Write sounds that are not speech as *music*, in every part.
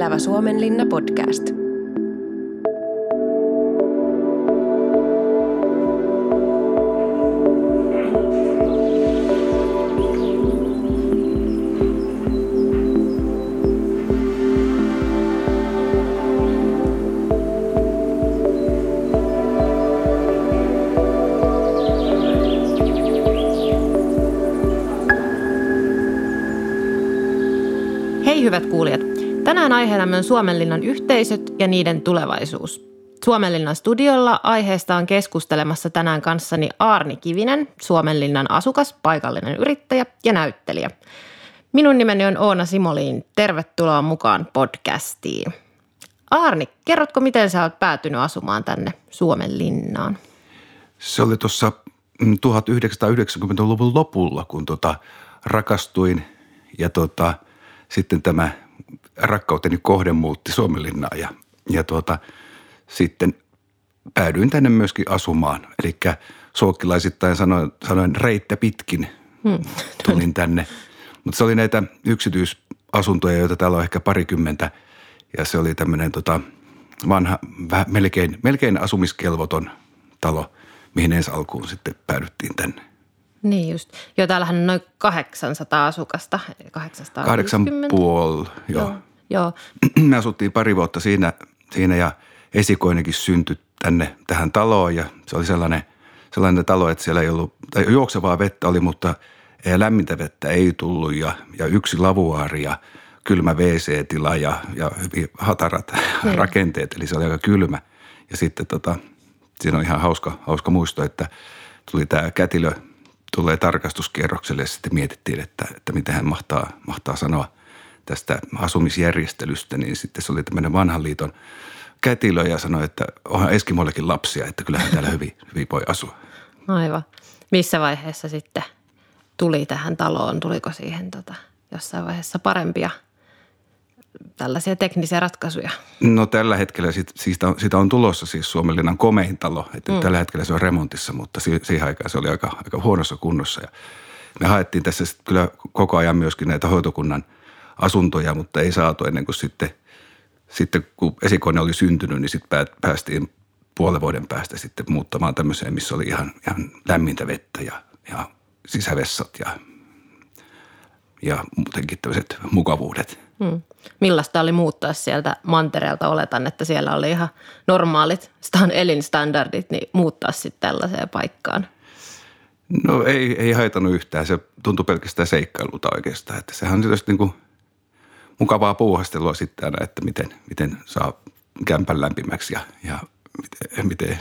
Elävä Suomenlinna podcast. Tänään aiheena on Suomenlinnan yhteisöt ja niiden tulevaisuus. Suomenlinnan studiolla aiheesta on keskustelemassa tänään kanssani Aarni Kivinen, Suomenlinnan asukas, paikallinen yrittäjä ja näyttelijä. Minun nimeni on Oona Simoliin. Tervetuloa mukaan podcastiin. Aarni, kerrotko miten sä oot päätynyt asumaan tänne Suomenlinnaan? Se oli tuossa 1990-luvun lopulla, kun tota rakastuin ja tota, sitten tämä rakkauteni kohde muutti Suomenlinnaan ja, ja tuota, sitten päädyin tänne myöskin asumaan. Eli suokkilaisittain sanoin, sanoin reittä pitkin hmm. tulin tänne. Mutta se oli näitä yksityisasuntoja, joita täällä on ehkä parikymmentä ja se oli tämmöinen tota, vanha, vähän melkein, melkein asumiskelvoton talo, mihin ensi alkuun sitten päädyttiin tänne. Niin just. Joo, täällähän on noin 800 asukasta. 850. Kahdeksan puoli, joo. Joo, joo. Me asuttiin pari vuotta siinä, siinä ja esikoinenkin syntyi tänne tähän taloon ja se oli sellainen, sellainen talo, että siellä ei ollut, tai juoksevaa vettä oli, mutta lämmintä vettä ei tullut ja, ja yksi lavuaari ja kylmä WC-tila ja, ja hyvin hatarat *laughs* Niin. rakenteet, eli se oli aika kylmä. Ja sitten tota, siinä on ihan hauska, hauska muisto, että tuli tämä kätilö, tulee tarkastuskierrokselle ja sitten mietittiin, että, että mitä hän mahtaa, mahtaa sanoa tästä asumisjärjestelystä, niin sitten se oli tämmöinen vanhan liiton kätilö ja sanoi, että onhan Eskimoillekin lapsia, että kyllähän täällä *laughs* hyvin, hyvin voi asua. Aivan. Missä vaiheessa sitten tuli tähän taloon? Tuliko siihen tota, jossain vaiheessa parempia tällaisia teknisiä ratkaisuja? No tällä hetkellä sit, siitä, on, siitä on tulossa siis Suomenlinnan komein talo. Että mm. Tällä hetkellä se on remontissa, mutta si, siihen aikaan se oli aika, aika huonossa kunnossa. Ja me haettiin tässä sit kyllä koko ajan myöskin näitä hoitokunnan asuntoja, mutta ei saatu ennen kuin sitten, sitten kun esikoinen oli syntynyt, niin sitten päästiin puolen vuoden päästä sitten muuttamaan tämmöiseen, missä oli ihan, ihan lämmintä vettä ja, ja sisävessat ja, ja muutenkin tämmöiset mukavuudet – Hmm. Millaista oli muuttaa sieltä mantereelta? Oletan, että siellä oli ihan normaalit stan- elinstandardit, niin muuttaa sitten tällaiseen paikkaan. No ei, ei haitannut yhtään. Se tuntui pelkästään seikkailulta oikeastaan. Että sehän on tietysti niin kuin mukavaa puuhastelua sitten aina, että miten, miten saa kämpän lämpimäksi ja, ja miten, miten,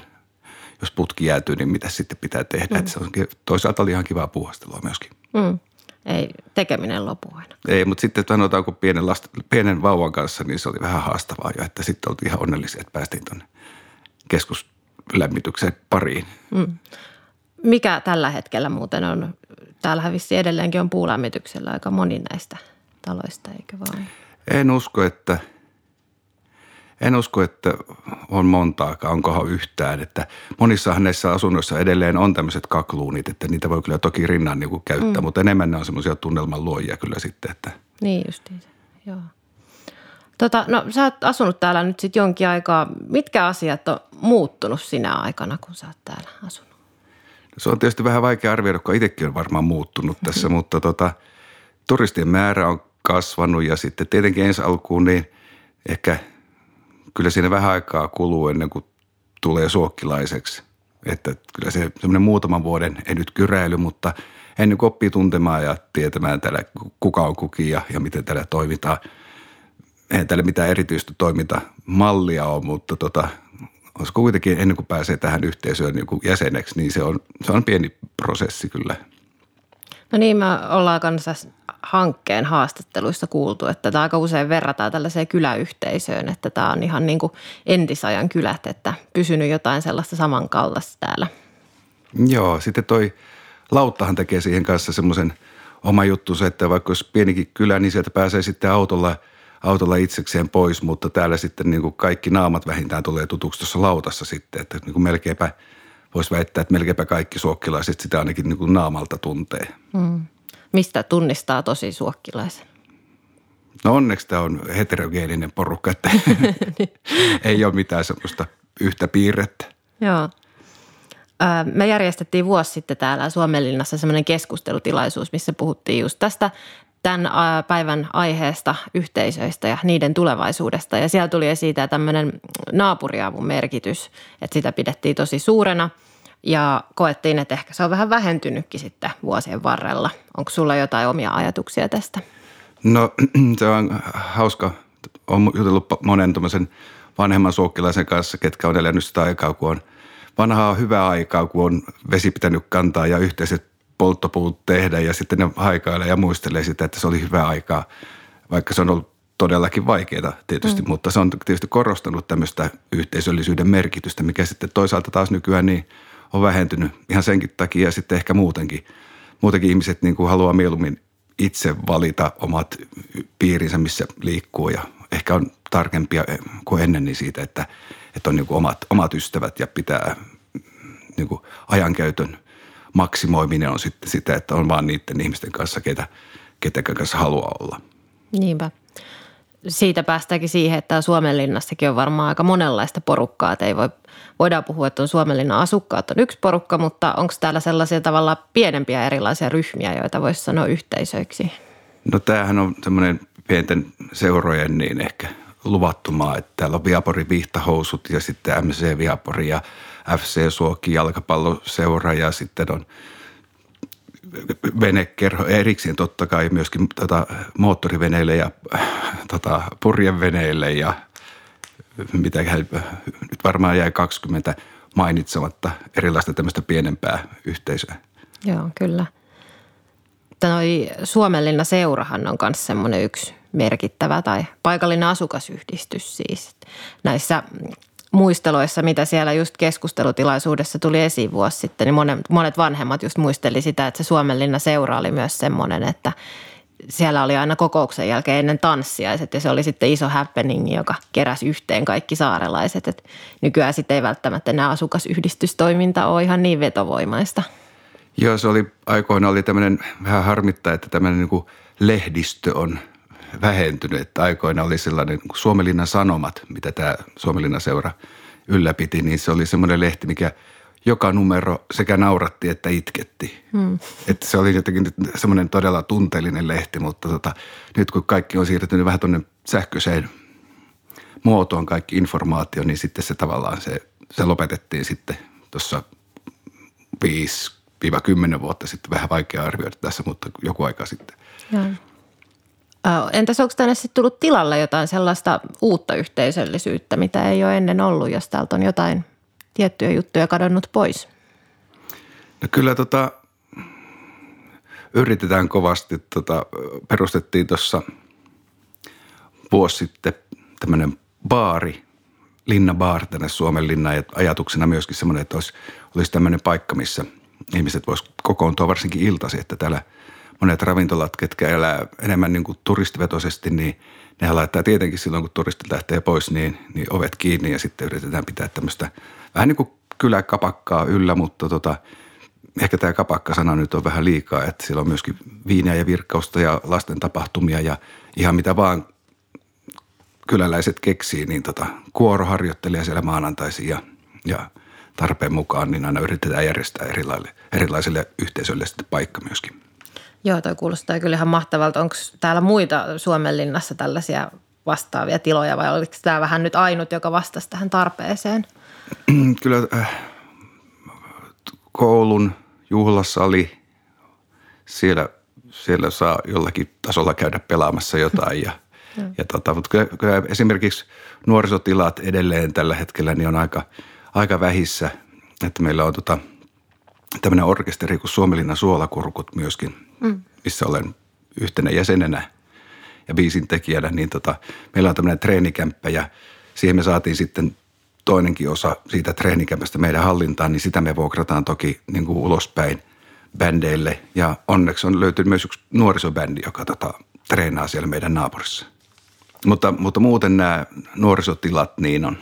jos putki jäätyy, niin mitä sitten pitää tehdä. Mm. Että se on, toisaalta oli ihan kivaa puuhastelua myöskin. Mm. Ei tekeminen lopu aina. Ei, mutta sitten sanotaan, kun pienen, last, pienen vauvan kanssa, niin se oli vähän haastavaa jo, että sitten oltiin ihan onnellisia, että päästiin tuonne keskuslämmitykseen pariin. Mm. Mikä tällä hetkellä muuten on? Täällähän vissi edelleenkin on puulämmityksellä aika moni näistä taloista, eikö vaan? En usko, että, en usko, että on montaakaan, onkohan yhtään. Että monissahan näissä asunnoissa edelleen on tämmöiset kakluunit, että niitä voi kyllä toki rinnan niin kuin käyttää, mm. mutta enemmän ne on semmoisia tunnelman luojia kyllä sitten. Että. Niin justiin, joo. Tota, no sä oot asunut täällä nyt sitten jonkin aikaa. Mitkä asiat on muuttunut sinä aikana, kun sä oot täällä asunut? Se on tietysti vähän vaikea arvioida, kun itsekin on varmaan muuttunut tässä, *laughs* mutta tota, turistien määrä on kasvanut ja sitten tietenkin ensi alkuun niin ehkä kyllä siinä vähän aikaa kuluu ennen kuin tulee suokkilaiseksi. Että kyllä se semmoinen muutaman vuoden, ei nyt kyräily, mutta ennen kuin oppii tuntemaan ja tietämään täällä kuka on kukin ja, ja miten täällä toimitaan. Eihän täällä mitään erityistä toimintamallia ole, mutta tota, olisiko kuitenkin ennen kuin pääsee tähän yhteisöön niin kuin jäseneksi, niin se on, se on pieni prosessi kyllä. No niin, me ollaan kanssa hankkeen haastatteluissa kuultu, että tämä aika usein verrataan tällaiseen kyläyhteisöön, että tämä on ihan niin kuin entisajan kylät, että pysynyt jotain sellaista samankaltaista täällä. Joo, sitten toi Lauttahan tekee siihen kanssa semmoisen oma juttu, että vaikka olisi pienikin kylä, niin sieltä pääsee sitten autolla, autolla itsekseen pois, mutta täällä sitten niin kuin kaikki naamat vähintään tulee tutuksi tuossa lautassa sitten, että niin kuin melkeinpä voisi väittää, että melkeinpä kaikki suokkilaiset sitä ainakin niin kuin naamalta tuntee. Hmm. Mistä tunnistaa tosi suokkilaisen? No onneksi tämä on heterogeeninen porukka, että *laughs* ei ole mitään semmoista yhtä piirrettä. Joo. Me järjestettiin vuosi sitten täällä Suomenlinnassa semmoinen keskustelutilaisuus, missä puhuttiin just tästä tämän päivän aiheesta, yhteisöistä ja niiden tulevaisuudesta. Ja siellä tuli esiin tämä tämmöinen naapuriavun merkitys, että sitä pidettiin tosi suurena ja koettiin, että ehkä se on vähän vähentynytkin sitten vuosien varrella. Onko sulla jotain omia ajatuksia tästä? No *clears throat* se on hauska. Olen jutellut monen vanhemman suokkilaisen kanssa, ketkä on elänyt sitä aikaa, kun on vanhaa hyvää aikaa, kun on vesi pitänyt kantaa ja yhteiset polttopuut tehdä ja sitten ne haikailee ja muistelee sitä, että se oli hyvää aikaa, vaikka se on ollut todellakin vaikeaa tietysti, mm. mutta se on tietysti korostanut tämmöistä yhteisöllisyyden merkitystä, mikä sitten toisaalta taas nykyään niin on vähentynyt ihan senkin takia ja sitten ehkä muutenkin. Muutenkin ihmiset niin kuin haluaa mieluummin itse valita omat piirinsä, missä liikkuu ja ehkä on tarkempia kuin ennen niin siitä, että, että on niin kuin omat, omat ystävät ja pitää niin kuin ajankäytön – maksimoiminen on sitten sitä, että on vaan niiden ihmisten kanssa, ketä, ketä kanssa haluaa olla. Niinpä. Siitä päästäänkin siihen, että Suomenlinnassakin on varmaan aika monenlaista porukkaa. Että ei voi, voidaan puhua, että on Suomenlinnan asukkaat on yksi porukka, mutta onko täällä sellaisia tavalla pienempiä erilaisia ryhmiä, joita voisi sanoa yhteisöiksi? No tämähän on semmoinen pienten seurojen niin ehkä luvattumaa, että täällä on Viaporin vihtahousut ja sitten MC Viapori ja FC Suoki jalkapalloseura ja sitten on venekerho erikseen totta kai myöskin tota, moottoriveneille ja tota, purjeveneille ja mitä nyt varmaan jäi 20 mainitsematta erilaista tämmöistä pienempää yhteisöä. Joo, kyllä. Toi Suomenlinna seurahan on myös semmoinen yksi merkittävä tai paikallinen asukasyhdistys siis. Näissä muisteloissa, mitä siellä just keskustelutilaisuudessa tuli esiin vuosi sitten, niin monet, monet vanhemmat just muisteli sitä, että se Suomenlinna seura oli myös semmoinen, että siellä oli aina kokouksen jälkeen ennen tanssiaiset ja se oli sitten iso happening, joka keräsi yhteen kaikki saarelaiset. Et nykyään sitten ei välttämättä enää asukasyhdistystoiminta ole ihan niin vetovoimaista. Joo, se oli aikoina oli tämmöinen vähän harmittaa, että tämmöinen niin lehdistö on vähentynyt. Että aikoina oli sellainen Suomelinnan sanomat, mitä tämä Suomelinnan seura ylläpiti, niin se oli semmoinen lehti, mikä joka numero sekä nauratti että itketti. Hmm. Että se oli jotenkin semmoinen todella tunteellinen lehti, mutta tota, nyt kun kaikki on siirtynyt vähän tuonne sähköiseen muotoon kaikki informaatio, niin sitten se tavallaan se, se lopetettiin sitten tuossa 5-10 vuotta sitten. Vähän vaikea arvioida tässä, mutta joku aika sitten. Ja. Entäs onko tänne sitten tullut tilalle jotain sellaista uutta yhteisöllisyyttä, mitä ei ole ennen ollut, jos täältä on jotain tiettyjä juttuja kadonnut pois? No kyllä tota, yritetään kovasti. Tota, perustettiin tuossa vuosi sitten tämmöinen baari, linnabaar tänne Suomen linnaan ja ajatuksena myöskin semmoinen, että olisi, olisi tämmöinen paikka, missä ihmiset voisivat kokoontua varsinkin iltasi, että täällä – monet ravintolat, ketkä elää enemmän niin kuin turistivetoisesti, niin ne laittaa tietenkin silloin, kun turistit lähtee pois, niin, niin ovet kiinni ja sitten yritetään pitää tämmöistä vähän niin kuin kyläkapakkaa yllä, mutta tota, ehkä tämä kapakka-sana nyt on vähän liikaa, että siellä on myöskin viiniä ja virkkausta ja lasten tapahtumia ja ihan mitä vaan kyläläiset keksii, niin tota, kuoro harjoittelee siellä maanantaisin ja, ja tarpeen mukaan, niin aina yritetään järjestää erilaisille, erilaisille yhteisöille sitten paikka myöskin. Joo, toi kuulostaa kyllä ihan mahtavalta. Onko täällä muita Suomenlinnassa tällaisia vastaavia tiloja vai oliko tämä vähän nyt ainut, joka vastasi tähän tarpeeseen? *clears throat* Kyllä äh, koulun juhlasali, siellä, siellä saa jollakin tasolla käydä pelaamassa jotain ja, *laughs* ja tota, mutta kyllä, kyllä esimerkiksi nuorisotilat edelleen tällä hetkellä niin on aika, aika vähissä, että meillä on tota, tämmöinen orkesteri kuin Suomelinnan suolakurkut myöskin – mm. missä olen yhtenä jäsenenä ja biisin tekijänä, niin tota, meillä on tämmöinen treenikämppä ja siihen me saatiin sitten toinenkin osa siitä treenikämpästä meidän hallintaan, niin sitä me vuokrataan toki niin kuin ulospäin bändeille. Ja onneksi on löytynyt myös yksi nuorisobändi, joka tota, treenaa siellä meidän naapurissa. Mutta, mutta muuten nämä nuorisotilat, niin on,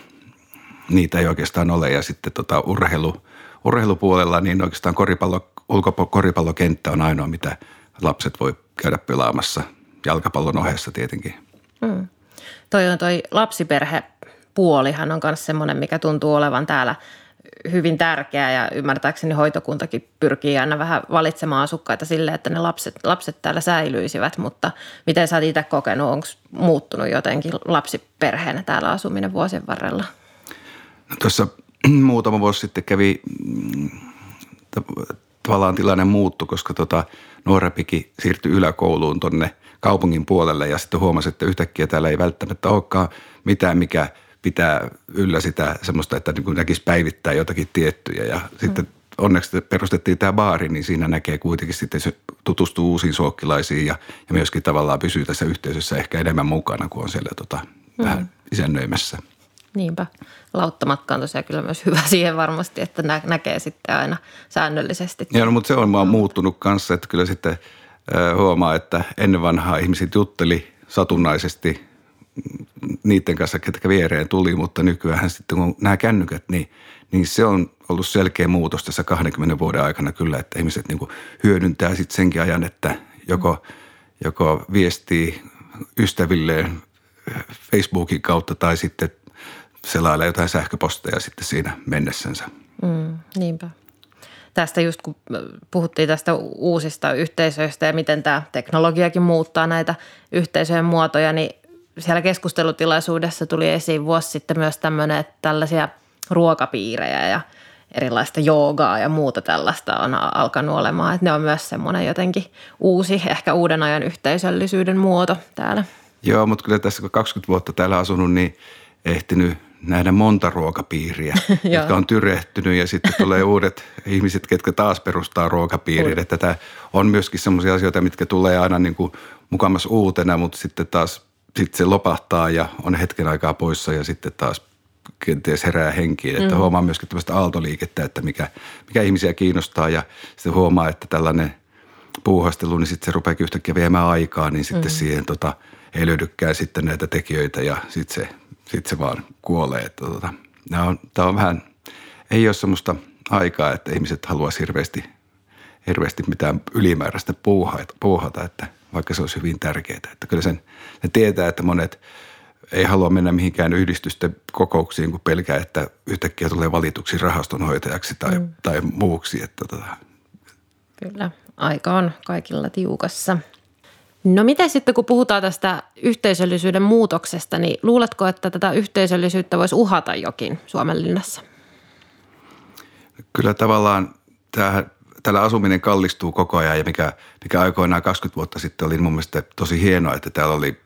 niitä ei oikeastaan ole. Ja sitten tota urheilu, urheilupuolella, niin oikeastaan koripallo ulkokoripallokenttä on ainoa, mitä lapset voi käydä pelaamassa jalkapallon ohessa tietenkin. Mm. Toi on toi lapsiperhepuolihan on myös semmoinen, mikä tuntuu olevan täällä hyvin tärkeä ja ymmärtääkseni hoitokuntakin pyrkii aina vähän valitsemaan asukkaita sille, että ne lapset, lapset täällä säilyisivät, mutta miten sä oot itse kokenut, onko muuttunut jotenkin lapsiperheenä täällä asuminen vuosien varrella? No, tuossa *clears throat* muutama vuosi sitten kävi mm, tavallaan tilanne muuttu, koska tota, nuorempikin siirtyi yläkouluun tonne kaupungin puolelle ja sitten huomasi, että yhtäkkiä täällä ei välttämättä olekaan mitään, mikä pitää yllä sitä semmoista, että niin näkisi päivittää jotakin tiettyjä ja mm. sitten onneksi perustettiin tämä baari, niin siinä näkee kuitenkin sitten se tutustuu uusiin suokkilaisiin ja, ja myöskin tavallaan pysyy tässä yhteisössä ehkä enemmän mukana, kuin on siellä tota, mm. vähän isännöimässä. Niinpä. Lauttamatka on tosiaan kyllä myös hyvä *laughs* siihen varmasti, että nä- näkee sitten aina säännöllisesti. Joo, no, mutta se on vaan muuttunut kanssa, että kyllä sitten huomaa, että ennen vanhaa ihmiset jutteli satunnaisesti niiden kanssa, ketkä viereen tuli, mutta nykyään sitten kun nämä kännykät, niin, niin se on ollut selkeä muutos tässä 20 vuoden aikana kyllä, että ihmiset niin hyödyntää sitten senkin ajan, että joko, joko viestii ystävilleen Facebookin kautta tai sitten selailla jotain sähköposteja sitten siinä mennessänsä. Mm, niinpä. Tästä just kun puhuttiin tästä uusista yhteisöistä ja miten tämä teknologiakin muuttaa näitä yhteisöjen muotoja, niin siellä keskustelutilaisuudessa tuli esiin vuosi sitten myös tämmöinen, että tällaisia ruokapiirejä ja erilaista joogaa ja muuta tällaista on alkanut olemaan. Että ne on myös semmoinen jotenkin uusi, ehkä uuden ajan yhteisöllisyyden muoto täällä. Joo, mutta kyllä tässä kun 20 vuotta täällä asunut, niin ehtinyt nähdä monta ruokapiiriä, *laughs* jotka on tyrehtynyt ja sitten tulee uudet *laughs* ihmiset, ketkä taas perustaa ruokapiiriä. Että tämä on myöskin sellaisia asioita, mitkä tulee aina niin kuin mukamas uutena, mutta sitten taas sitten se lopahtaa ja on hetken aikaa poissa ja sitten taas kenties herää henkiin. Että mm. huomaa myöskin tämmöistä aaltoliikettä, että mikä, mikä ihmisiä kiinnostaa ja sitten huomaa, että tällainen puuhastelu, niin sitten se rupeaa yhtäkkiä viemään aikaa, niin sitten mm. siihen tota, ei löydykään sitten näitä tekijöitä ja sitten se, sit se vaan kuolee. Että tota, tämä on, tämä on vähän, ei ole semmoista aikaa, että ihmiset haluaisi hirveästi, hirveästi mitään ylimääräistä puuhata, puuhata että – vaikka se olisi hyvin tärkeää. Että kyllä sen, ne tietää, että monet ei halua mennä mihinkään yhdistysten kokouksiin, kun pelkää, että yhtäkkiä tulee valituksi rahastonhoitajaksi tai, mm. tai muuksi. Että tota. Kyllä, aika on kaikilla tiukassa. No miten sitten, kun puhutaan tästä yhteisöllisyyden muutoksesta, niin luuletko, että tätä yhteisöllisyyttä voisi uhata jokin Suomenlinnassa? Kyllä tavallaan tämähän täällä asuminen kallistuu koko ajan ja mikä, mikä aikoinaan 20 vuotta sitten oli mun mielestä tosi hienoa, että täällä oli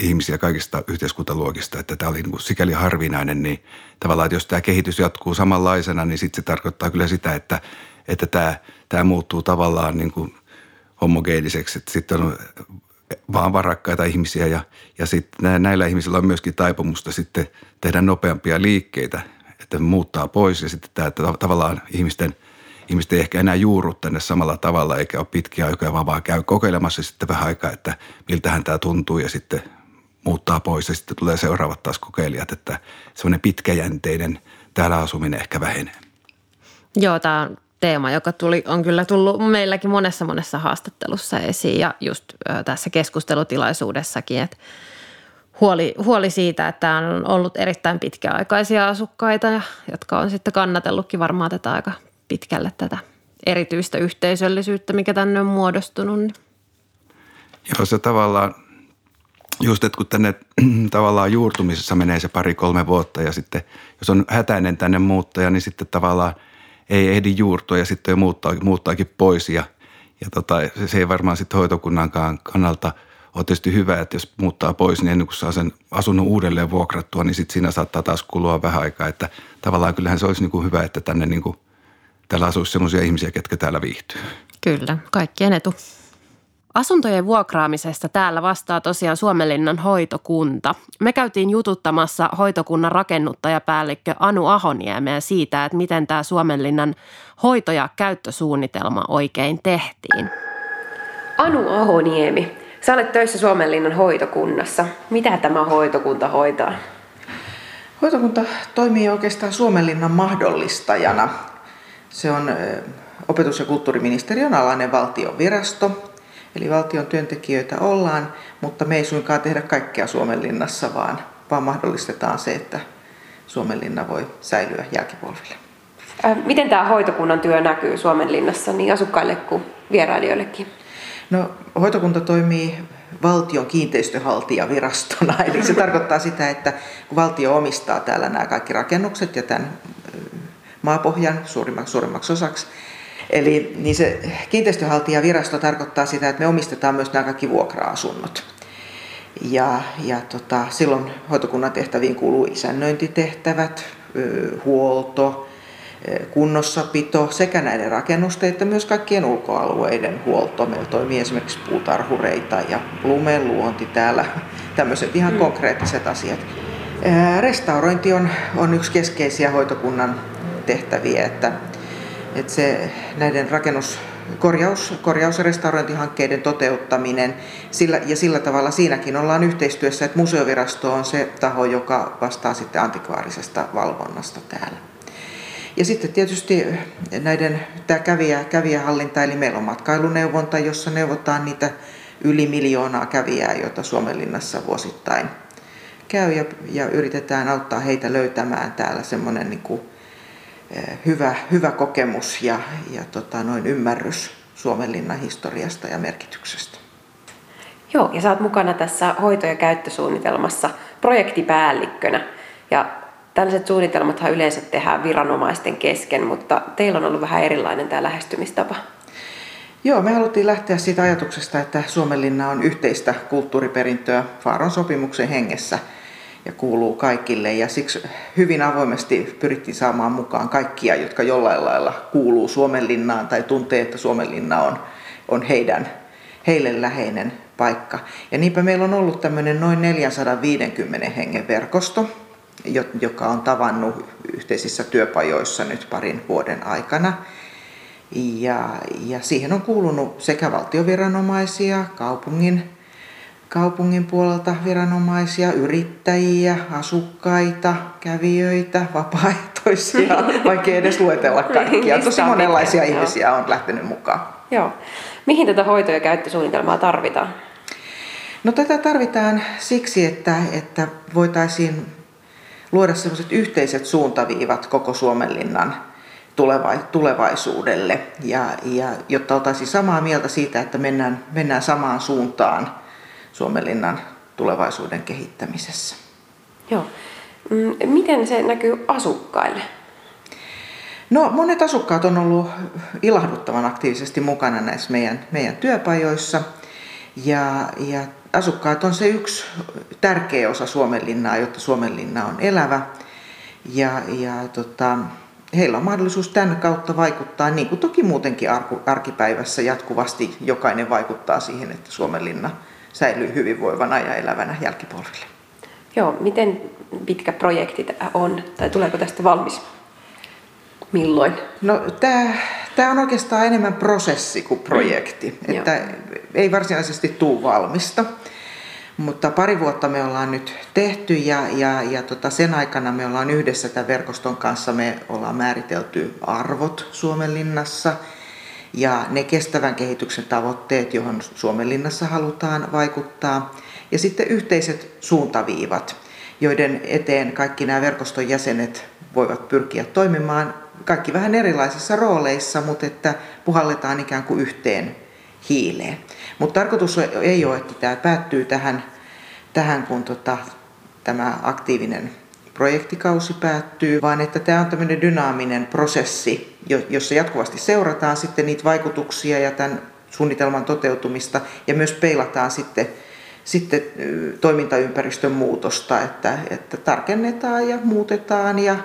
ihmisiä kaikista yhteiskuntaluokista, että tämä oli niin kuin sikäli harvinainen, niin tavallaan, että jos tämä kehitys jatkuu samanlaisena, niin sitten se tarkoittaa kyllä sitä, että, että tämä, tämä muuttuu tavallaan niin kuin homogeeniseksi, että sitten on vaan varakkaita ihmisiä ja, ja sitten näillä ihmisillä on myöskin taipumusta sitten tehdä nopeampia liikkeitä, että muuttaa pois ja sitten tämä tavallaan ihmisten – ihmiset ei ehkä enää juurru tänne samalla tavalla eikä ole pitkiä aikoja, vaan vaan käy kokeilemassa sitten vähän aikaa, että miltähän tämä tuntuu ja sitten muuttaa pois ja sitten tulee seuraavat taas kokeilijat, että semmoinen pitkäjänteinen täällä asuminen ehkä vähenee. Joo, tämä on teema, joka tuli, on kyllä tullut meilläkin monessa monessa haastattelussa esiin ja just tässä keskustelutilaisuudessakin, että huoli, huoli siitä, että on ollut erittäin pitkäaikaisia asukkaita, jotka on sitten kannatellutkin varmaan tätä aika pitkälle tätä erityistä yhteisöllisyyttä, mikä tänne on muodostunut. Niin. Joo, se tavallaan, just että kun tänne *clears throat* tavallaan juurtumisessa menee se pari-kolme vuotta ja sitten jos on hätäinen tänne muuttaja, niin sitten tavallaan ei ehdi juurtua ja sitten jo muuttaa, muuttaakin pois ja, ja tota, se ei varmaan sitten hoitokunnankaan kannalta ole tietysti hyvä, että jos muuttaa pois, niin ennen kuin saa sen asunnon uudelleen vuokrattua, niin sitten siinä saattaa taas kulua vähän aikaa, että tavallaan kyllähän se olisi niin kuin hyvä, että tänne niin kuin täällä asuisi sellaisia ihmisiä, ketkä täällä viihtyy. Kyllä, kaikkien etu. Asuntojen vuokraamisesta täällä vastaa tosiaan Suomenlinnan hoitokunta. Me käytiin jututtamassa hoitokunnan rakennuttajapäällikkö Anu Ahoniemeä siitä, että miten tämä Suomenlinnan hoito- ja käyttösuunnitelma oikein tehtiin. Anu Ahoniemi, sä olet töissä Suomenlinnan hoitokunnassa. Mitä tämä hoitokunta hoitaa? Hoitokunta toimii oikeastaan Suomenlinnan mahdollistajana – se on opetus- ja kulttuuriministeriön alainen valtion virasto. Eli valtion työntekijöitä ollaan, mutta me ei suinkaan tehdä kaikkea Suomenlinnassa, vaan, vaan mahdollistetaan se, että Suomenlinna voi säilyä jälkipolville. Miten tämä hoitokunnan työ näkyy Suomenlinnassa niin asukkaille kuin vierailijoillekin? No, hoitokunta toimii valtion kiinteistöhaltijavirastona. *laughs* Eli se tarkoittaa sitä, että kun valtio omistaa täällä nämä kaikki rakennukset ja tämän maapohjan suurimmaksi, suurimmaksi osaksi, Eli niin se kiinteistöhaltijavirasto tarkoittaa sitä, että me omistetaan myös nämä kaikki vuokra-asunnot. Ja, ja tota, silloin hoitokunnan tehtäviin kuuluu isännöintitehtävät, huolto, kunnossapito sekä näiden rakennusten että myös kaikkien ulkoalueiden huolto. Meillä toimii esimerkiksi puutarhureita ja lumeen luonti täällä, tämmöiset ihan mm. konkreettiset asiat. Restaurointi on, on yksi keskeisiä hoitokunnan tehtäviä, että, että se näiden rakennus, korjaus, korjaus- ja restaurointihankkeiden toteuttaminen sillä, ja sillä tavalla siinäkin ollaan yhteistyössä, että museovirasto on se taho, joka vastaa sitten antikvaarisesta valvonnasta täällä. Ja sitten tietysti näiden, tämä kävijä, kävijähallinta, eli meillä on matkailuneuvonta, jossa neuvotaan niitä yli miljoonaa kävijää, joita Suomenlinnassa vuosittain käy ja, ja yritetään auttaa heitä löytämään täällä semmoinen niin kuin, hyvä, hyvä kokemus ja, ja tota, noin ymmärrys Suomenlinnan historiasta ja merkityksestä. Joo, ja sä oot mukana tässä hoito- ja käyttösuunnitelmassa projektipäällikkönä. Ja Tällaiset suunnitelmathan yleensä tehdään viranomaisten kesken, mutta teillä on ollut vähän erilainen tämä lähestymistapa. Joo, me haluttiin lähteä siitä ajatuksesta, että Suomenlinna on yhteistä kulttuuriperintöä Faaron sopimuksen hengessä ja kuuluu kaikille. Ja siksi hyvin avoimesti pyrittiin saamaan mukaan kaikkia, jotka jollain lailla kuuluu Suomenlinnaan tai tuntee, että Suomenlinna on, on heidän, heille läheinen paikka. Ja niinpä meillä on ollut tämmöinen noin 450 hengen verkosto, joka on tavannut yhteisissä työpajoissa nyt parin vuoden aikana. Ja, ja siihen on kuulunut sekä valtioviranomaisia, kaupungin, kaupungin puolelta viranomaisia, yrittäjiä, asukkaita, kävijöitä, vapaaehtoisia, vaikka edes luetella kaikkia. Tosi monenlaisia ihmisiä on lähtenyt mukaan. Joo. Mihin tätä hoito- ja käyttösuunnitelmaa tarvitaan? No tätä tarvitaan siksi, että, että voitaisiin luoda sellaiset yhteiset suuntaviivat koko Suomenlinnan tulevaisuudelle, ja, ja jotta oltaisiin samaa mieltä siitä, että mennään, mennään samaan suuntaan Suomenlinnan tulevaisuuden kehittämisessä. Joo. Mm, miten se näkyy asukkaille? No monet asukkaat on ollut ilahduttavan aktiivisesti mukana näissä meidän, meidän työpajoissa. Ja, ja asukkaat on se yksi tärkeä osa Suomenlinnaa, jotta Suomenlinna on elävä. Ja, ja tota, heillä on mahdollisuus tämän kautta vaikuttaa, niin kuin toki muutenkin arkipäivässä jatkuvasti jokainen vaikuttaa siihen, että Suomenlinna säilyy hyvinvoivana ja elävänä jälkipolville. Joo, miten pitkä projekti on, tai tuleeko tästä valmis? Milloin? No tämä, tämä on oikeastaan enemmän prosessi kuin projekti. Mm. Että ei varsinaisesti tuu valmista. Mutta pari vuotta me ollaan nyt tehty ja, ja, ja tota sen aikana me ollaan yhdessä tämän verkoston kanssa, me ollaan määritelty arvot Suomenlinnassa ja ne kestävän kehityksen tavoitteet, johon Suomenlinnassa halutaan vaikuttaa. Ja sitten yhteiset suuntaviivat, joiden eteen kaikki nämä verkoston jäsenet voivat pyrkiä toimimaan kaikki vähän erilaisissa rooleissa, mutta että puhalletaan ikään kuin yhteen hiileen. Mutta tarkoitus ei ole, että tämä päättyy tähän, tähän kun tota, tämä aktiivinen projektikausi päättyy, vaan että tämä on tämmöinen dynaaminen prosessi, jossa jatkuvasti seurataan sitten niitä vaikutuksia ja tämän suunnitelman toteutumista ja myös peilataan sitten, sitten toimintaympäristön muutosta, että, että tarkennetaan ja muutetaan ja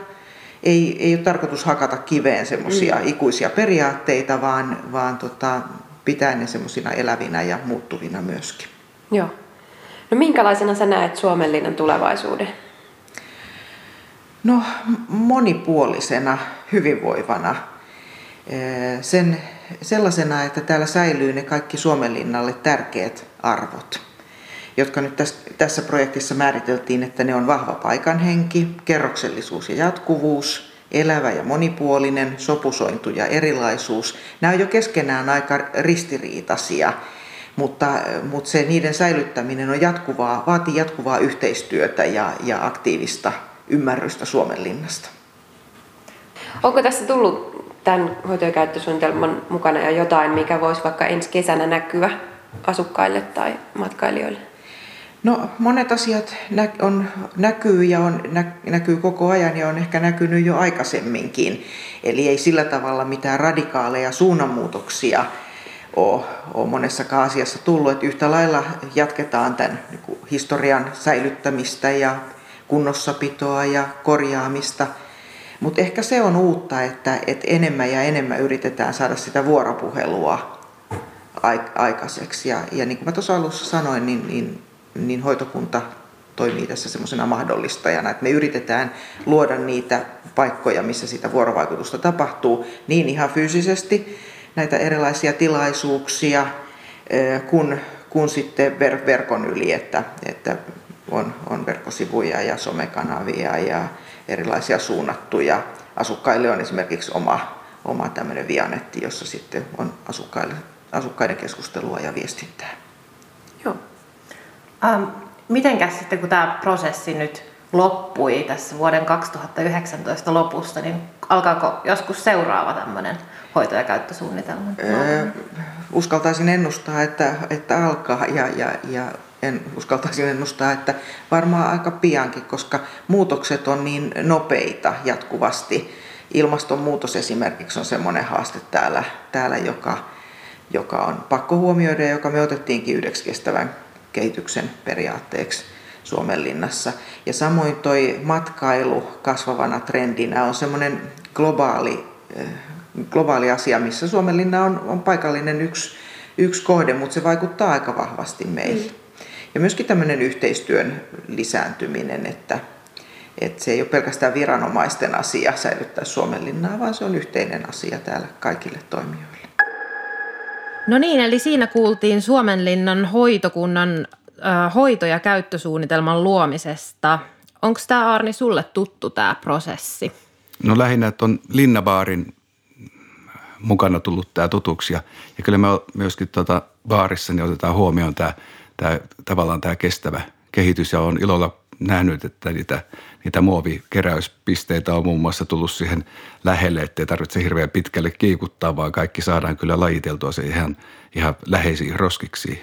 ei, ei ole tarkoitus hakata kiveen semmoisia mm. ikuisia periaatteita, vaan, vaan tota, pitää ne semmoisina elävinä ja muuttuvina myöskin. Joo. No minkälaisena sä näet Suomenlinnan tulevaisuuden? No monipuolisena, hyvinvoivana. Sen, sellaisena, että täällä säilyy ne kaikki Suomenlinnalle tärkeät arvot, jotka nyt tässä, tässä projektissa määriteltiin, että ne on vahva paikanhenki, kerroksellisuus ja jatkuvuus – elävä ja monipuolinen, sopusointu ja erilaisuus. Nämä on jo keskenään aika ristiriitaisia, mutta, mutta se niiden säilyttäminen on jatkuvaa, vaatii jatkuvaa yhteistyötä ja, ja aktiivista ymmärrystä Suomenlinnasta. Onko tässä tullut tämän hoito- ja käyttösuunnitelman mukana ja jotain, mikä voisi vaikka ensi kesänä näkyä asukkaille tai matkailijoille? No monet asiat nä- on, näkyy ja on, nä- näkyy koko ajan ja on ehkä näkynyt jo aikaisemminkin. Eli ei sillä tavalla mitään radikaaleja suunnanmuutoksia ole, ole monessakaan asiassa tullut. Että yhtä lailla jatketaan tämän niin historian säilyttämistä ja kunnossapitoa ja korjaamista. Mutta ehkä se on uutta, että, että enemmän ja enemmän yritetään saada sitä vuoropuhelua aikaiseksi. Ja, ja niin kuin mä tuossa alussa sanoin, niin, niin, niin hoitokunta toimii tässä semmoisena mahdollistajana, että me yritetään luoda niitä paikkoja, missä sitä vuorovaikutusta tapahtuu, niin ihan fyysisesti näitä erilaisia tilaisuuksia, kun, kun sitten ver, verkon yli, että, että on, on verkkosivuja ja somekanavia ja erilaisia suunnattuja. Asukkaille on esimerkiksi oma, oma tämmöinen vianetti, jossa sitten on asukkaille, asukkaiden keskustelua ja viestintää. Joo. Ähm, mitenkäs sitten kun tämä prosessi nyt loppui tässä vuoden 2019 lopussa, niin alkaako joskus seuraava tämmöinen hoito- ja käyttösuunnitelma? Öö, uskaltaisin ennustaa, että, että alkaa ja, ja, ja en uskaltaisin ennustaa, että varmaan aika piankin, koska muutokset on niin nopeita jatkuvasti. Ilmastonmuutos esimerkiksi on semmoinen haaste täällä, täällä joka, joka on pakko huomioida ja joka me otettiinkin yhdeksi kestävän kehityksen periaatteeksi Suomenlinnassa. Ja samoin toi matkailu kasvavana trendinä on semmoinen globaali, eh, globaali asia, missä Suomenlinna on, on paikallinen yksi, yksi kohde, mutta se vaikuttaa aika vahvasti meihin. Mm. Ja myöskin tämmöinen yhteistyön lisääntyminen, että, että se ei ole pelkästään viranomaisten asia säilyttää Suomenlinnaa, vaan se on yhteinen asia täällä kaikille toimijoille. No niin, eli siinä kuultiin Suomenlinnan hoitokunnan äh, hoito- ja käyttösuunnitelman luomisesta. Onko tämä Arni sulle tuttu tämä prosessi? No lähinnä, että on Linnabaarin mukana tullut tämä tutuksi ja, ja kyllä me myöskin tuota baarissa niin otetaan huomioon tämä – tämä, tavallaan tämä kestävä kehitys ja on ilolla nähnyt, että niitä, niitä muovikeräyspisteitä on muun muassa tullut siihen lähelle, ettei tarvitse hirveän pitkälle kiikuttaa, vaan kaikki saadaan kyllä lajiteltua se ihan, ihan läheisiin roskiksi.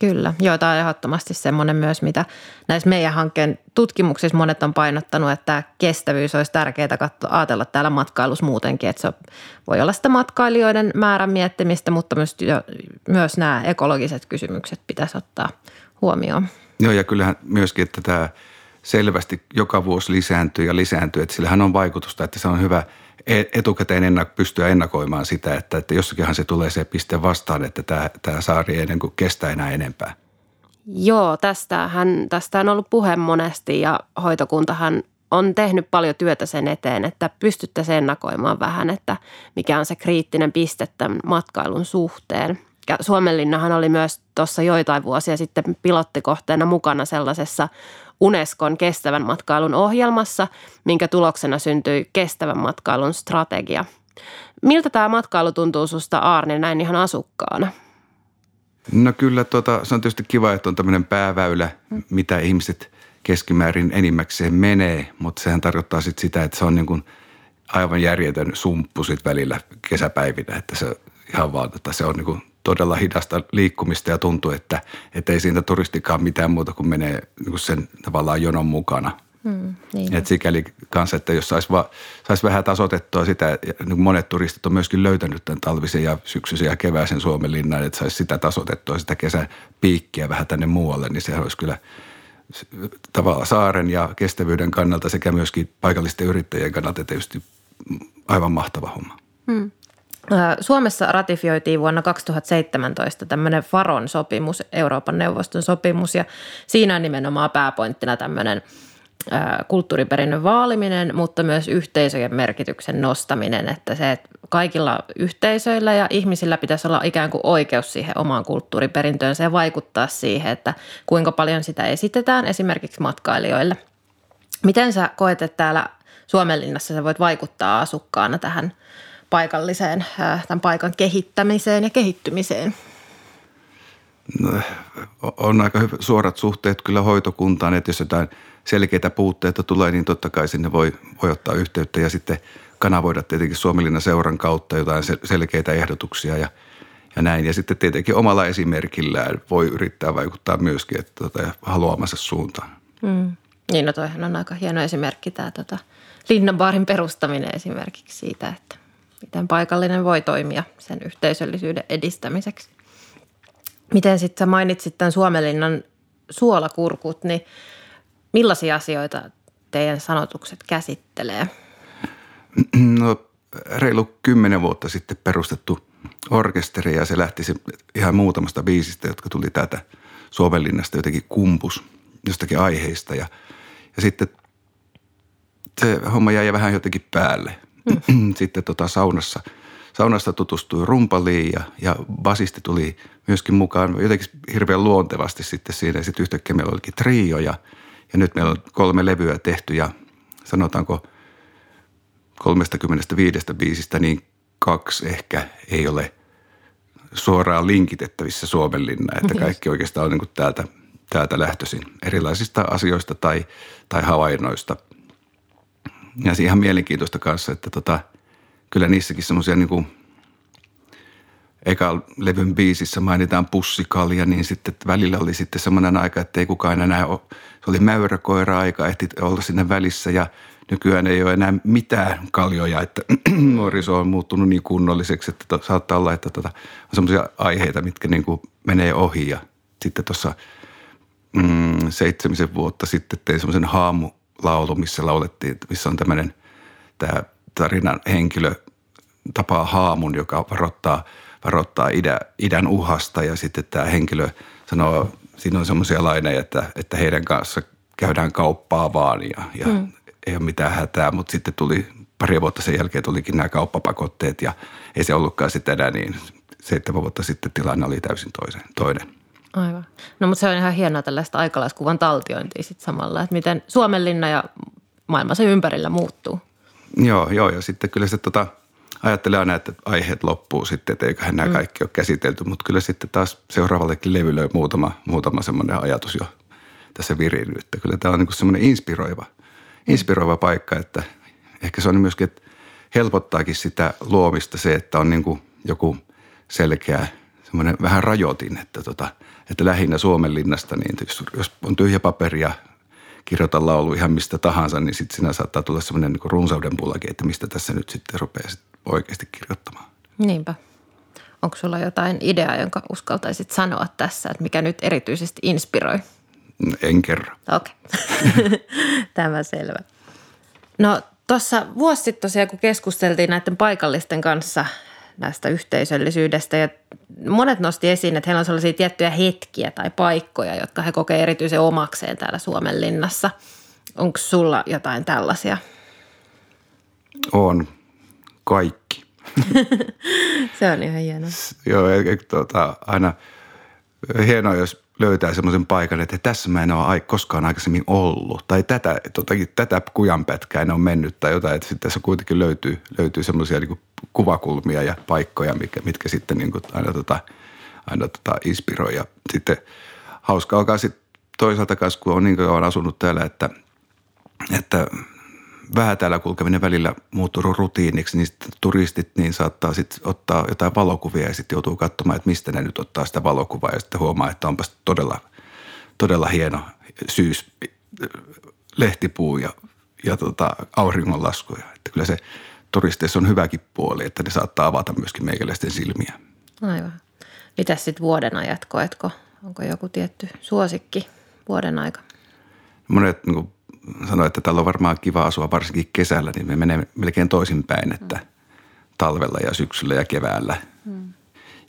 Kyllä, joo, tämä on ehdottomasti semmoinen myös, mitä näissä meidän hankkeen tutkimuksissa monet on painottanut, että kestävyys olisi tärkeää katsoa, ajatella täällä matkailussa muutenkin, että se voi olla sitä matkailijoiden määrän miettimistä, mutta myös, myös nämä ekologiset kysymykset pitäisi ottaa huomioon. Joo, ja kyllähän myöskin, että tämä selvästi joka vuosi lisääntyy ja lisääntyy, että sillähän on vaikutusta, että se on hyvä – etukäteen ennak- pystyä ennakoimaan sitä, että, että jossakinhan se tulee se piste vastaan, että tämä, tämä saari ei niin kestä enää enempää. Joo, tästähän, tästä on ollut puhe monesti ja hoitokuntahan on tehnyt paljon työtä sen eteen, että pystyttäisiin ennakoimaan vähän, että mikä on se kriittinen piste tämän matkailun suhteen. Ja Suomenlinnahan oli myös tuossa joitain vuosia sitten pilottikohteena mukana sellaisessa Unescon kestävän matkailun ohjelmassa, minkä tuloksena syntyi kestävän matkailun strategia. Miltä tämä matkailu tuntuu susta Aarne näin ihan asukkaana? No kyllä, tota, se on tietysti kiva, että on tämmöinen pääväylä, mitä ihmiset keskimäärin enimmäkseen menee, mutta sehän tarkoittaa sit sitä, että se on niin kuin aivan järjetön sumppu sit välillä kesäpäivinä, että se ihan vaan, että se on niin kuin todella hidasta liikkumista ja tuntuu, että, että ei siitä turistikaan mitään muuta kuin menee niin kuin sen tavallaan jonon mukana. Mm, niin. Et sikäli kanssa, että jos saisi sais vähän tasotettua sitä, niin monet turistit on myöskin löytänyt tämän talvisen ja syksyisen ja kevääisen Suomen linnan, että saisi sitä tasotettua, sitä kesän piikkiä vähän tänne muualle, niin se olisi kyllä tavallaan saaren ja kestävyyden kannalta sekä myöskin paikallisten yrittäjien kannalta tietysti aivan mahtava homma. Mm. Suomessa ratifioitiin vuonna 2017 tämmöinen Faron sopimus, Euroopan neuvoston sopimus, ja siinä on nimenomaan pääpointtina tämmöinen kulttuuriperinnön vaaliminen, mutta myös yhteisöjen merkityksen nostaminen, että se, että kaikilla yhteisöillä ja ihmisillä pitäisi olla ikään kuin oikeus siihen omaan kulttuuriperintöön ja vaikuttaa siihen, että kuinka paljon sitä esitetään esimerkiksi matkailijoille. Miten sä koet, että täällä Suomenlinnassa sä voit vaikuttaa asukkaana tähän paikalliseen, tämän paikan kehittämiseen ja kehittymiseen? No, on aika hyvä, suorat suhteet kyllä hoitokuntaan, että jos jotain selkeitä puutteita tulee, niin totta kai sinne voi, voi ottaa yhteyttä ja sitten kanavoida tietenkin Suomilinnan seuran kautta jotain selkeitä ehdotuksia ja, ja näin. Ja sitten tietenkin omalla esimerkillään voi yrittää vaikuttaa myöskin että tota, haluamansa suuntaan. Mm. Niin, no toihan on aika hieno esimerkki tämä tota, Linnanbaarin perustaminen esimerkiksi siitä, että miten paikallinen voi toimia sen yhteisöllisyyden edistämiseksi. Miten sitten sä mainitsit tämän Suomenlinnan suolakurkut, niin millaisia asioita teidän sanotukset käsittelee? No reilu kymmenen vuotta sitten perustettu orkesteri ja se lähti se ihan muutamasta biisistä, jotka tuli täältä Suomenlinnasta jotenkin kumpus jostakin aiheista ja, ja sitten se homma jäi vähän jotenkin päälle. Mm. *clears throat* sitten tota saunassa, saunasta tutustui rumpaliin ja, ja basisti tuli myöskin mukaan jotenkin hirveän luontevasti sitten siinä. Ja sitten yhtäkkiä meillä olikin trio ja, ja nyt meillä on kolme levyä tehty ja sanotaanko 35 biisistä niin kaksi ehkä ei ole suoraan linkitettävissä Suomenlinna, että kaikki oikeastaan on niin kuin täältä, täältä lähtöisin erilaisista asioista tai, tai havainnoista. Ja se ihan mielenkiintoista kanssa, että tota, kyllä niissäkin semmoisia niin kuin eka levyn biisissä mainitaan pussikalja, niin sitten välillä oli sitten semmoinen aika, että ei kukaan enää ole, se oli mäyräkoira-aika, ehti olla sinne välissä ja nykyään ei ole enää mitään kaljoja, että *clears throat* nuoriso on muuttunut niin kunnolliseksi, että saattaa olla, että tota, on semmoisia aiheita, mitkä niin kuin menee ohi ja sitten tuossa mm, seitsemisen vuotta sitten tein semmoisen haamulaulu, missä laulettiin, missä on tämmöinen tämä tarinan henkilö tapaa haamun, joka varoittaa, varoittaa idän, idän uhasta ja sitten tämä henkilö sanoo, siinä on semmoisia laineja, että, että heidän kanssa käydään kauppaa vaan ja, ja mm. ei ole mitään hätää, mutta sitten tuli pari vuotta sen jälkeen tulikin nämä kauppapakotteet ja ei se ollutkaan sitten enää niin. Seitsemän vuotta sitten tilanne oli täysin toisen, toinen. Aivan. No mutta se on ihan hienoa tällaista aikalaiskuvan taltiointia sitten samalla, että miten Suomenlinna ja maailmassa ympärillä muuttuu. Joo, joo ja sitten kyllä se tota, ajattelee aina, että aiheet loppuu sitten, että eiköhän nämä mm. kaikki ole käsitelty, mutta kyllä sitten taas seuraavallekin levylle muutama, muutama semmoinen ajatus jo tässä virinnyt, että kyllä tämä on niin semmoinen inspiroiva, inspiroiva paikka, että ehkä se on myöskin, että helpottaakin sitä luomista se, että on niin kuin joku selkeä semmoinen vähän rajoitin, että, tota, että lähinnä Suomenlinnasta, niin jos, on tyhjä paperi ja kirjoita laulu ihan mistä tahansa, niin sitten siinä saattaa tulla semmoinen niin runsauden pullakin, että mistä tässä nyt sitten rupeaa sit oikeasti kirjoittamaan. Niinpä. Onko sulla jotain ideaa, jonka uskaltaisit sanoa tässä, että mikä nyt erityisesti inspiroi? En kerro. Okei, okay. *laughs* tämä selvä. No tuossa vuosi sitten tosiaan, kun keskusteltiin näiden paikallisten kanssa näistä yhteisöllisyydestä ja monet nosti esiin, että heillä on sellaisia tiettyjä hetkiä tai paikkoja, jotka he kokevat erityisen omakseen täällä Suomen linnassa. Onko sulla jotain tällaisia? On. Kaikki. *laughs* Se on ihan hienoa. Joo, tuota, aina hienoa, jos löytää semmoisen paikan, että tässä mä en ole koskaan aikaisemmin ollut. Tai tätä, totakin, tätä kujanpätkää en ole mennyt tai jotain. Että sitten tässä kuitenkin löytyy, löytyy semmoisia niin kuvakulmia ja paikkoja, mitkä, mitkä sitten niin kuin aina, tota, aina tota inspiroi. Ja sitten hauska alkaa sitten toisaalta kanssa, kun on niin on asunut täällä, että, että vähän täällä kulkeminen välillä muuttuu rutiiniksi, niin turistit niin saattaa sitten ottaa jotain valokuvia ja sitten joutuu katsomaan, että mistä ne nyt ottaa sitä valokuvaa ja sitten huomaa, että onpas todella, todella hieno syys lehtipuu ja, ja tota, auringonlaskuja. Että kyllä se turisteissa on hyväkin puoli, että ne saattaa avata myöskin meikäläisten silmiä. Aivan. Mitäs sitten vuoden ajat koetko? Onko joku tietty suosikki vuoden aika? Monet niin sanoi, että täällä on varmaan kiva asua varsinkin kesällä, niin me menee melkein toisinpäin, että mm. talvella ja syksyllä ja keväällä. Mm.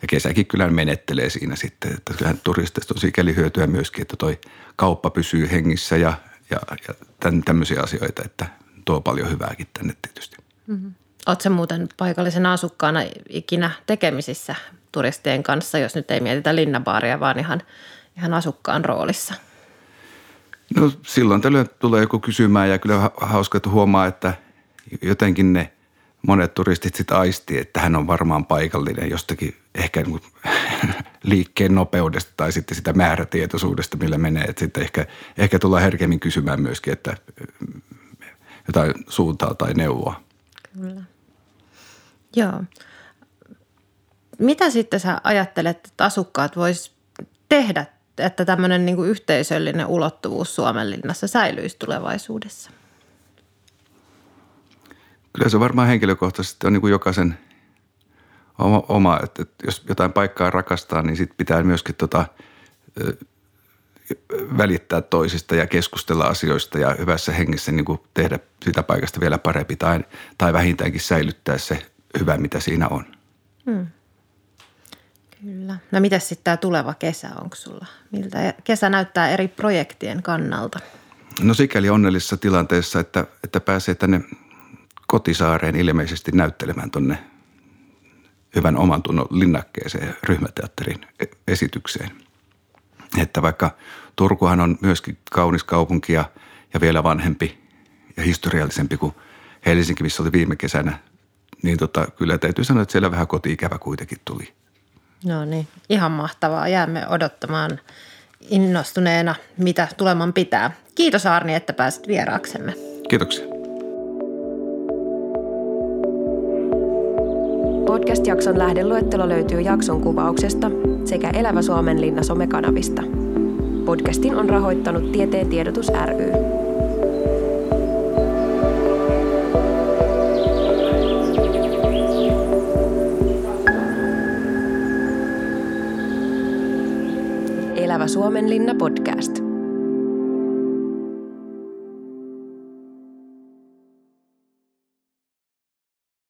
Ja kesäkin kyllä menettelee siinä sitten, että kyllähän turisteista on sikäli hyötyä myöskin, että toi kauppa pysyy hengissä ja, ja, ja tämän, tämmöisiä asioita, että tuo paljon hyvääkin tänne tietysti. Mm-hmm. Oletko muuten paikallisen asukkaana ikinä tekemisissä turistien kanssa, jos nyt ei mietitä linnabaaria, vaan ihan, ihan asukkaan roolissa – No silloin tällöin tulee joku kysymään ja kyllä hauska, että huomaa, että jotenkin ne monet turistit sitten aistii, että hän on varmaan paikallinen jostakin ehkä niin *laughs* liikkeen nopeudesta tai sitten sitä määrätietoisuudesta, millä menee. Että sitten ehkä, ehkä tullaan herkemmin kysymään myöskin, että jotain suuntaa tai neuvoa. Kyllä. Joo. Mitä sitten sä ajattelet, että asukkaat vois tehdä, että tämmöinen niin yhteisöllinen ulottuvuus Suomenlinnassa säilyisi tulevaisuudessa? Kyllä se varmaan henkilökohtaisesti on niin kuin jokaisen oma, oma että, jos jotain paikkaa rakastaa, niin sitten pitää myöskin tota, välittää toisista ja keskustella asioista ja hyvässä hengessä niin kuin tehdä sitä paikasta vielä parempi tai, tai vähintäänkin säilyttää se hyvä, mitä siinä on. Hmm. Kyllä. No mitä sitten tämä tuleva kesä, onko sulla? Miltä kesä näyttää eri projektien kannalta? No sikäli onnellisessa tilanteessa, että, että pääsee tänne kotisaareen ilmeisesti näyttelemään tuonne hyvän oman tunnon linnakkeeseen ryhmäteatterin e-, esitykseen. Että vaikka Turkuhan on myöskin kaunis kaupunki ja, ja vielä vanhempi ja historiallisempi kuin Helsinki, missä oli viime kesänä, niin tota, kyllä täytyy sanoa, että siellä vähän koti-ikävä kuitenkin tuli. No niin, ihan mahtavaa. Jäämme odottamaan innostuneena, mitä tuleman pitää. Kiitos Arni, että pääsit vieraaksemme. Kiitoksia. Podcast-jakson lähdeluettelo löytyy jakson kuvauksesta sekä Elävä Suomen linna somekanavista. Podcastin on rahoittanut Tieteen tiedotus ry. Elävä Suomenlinna podcast.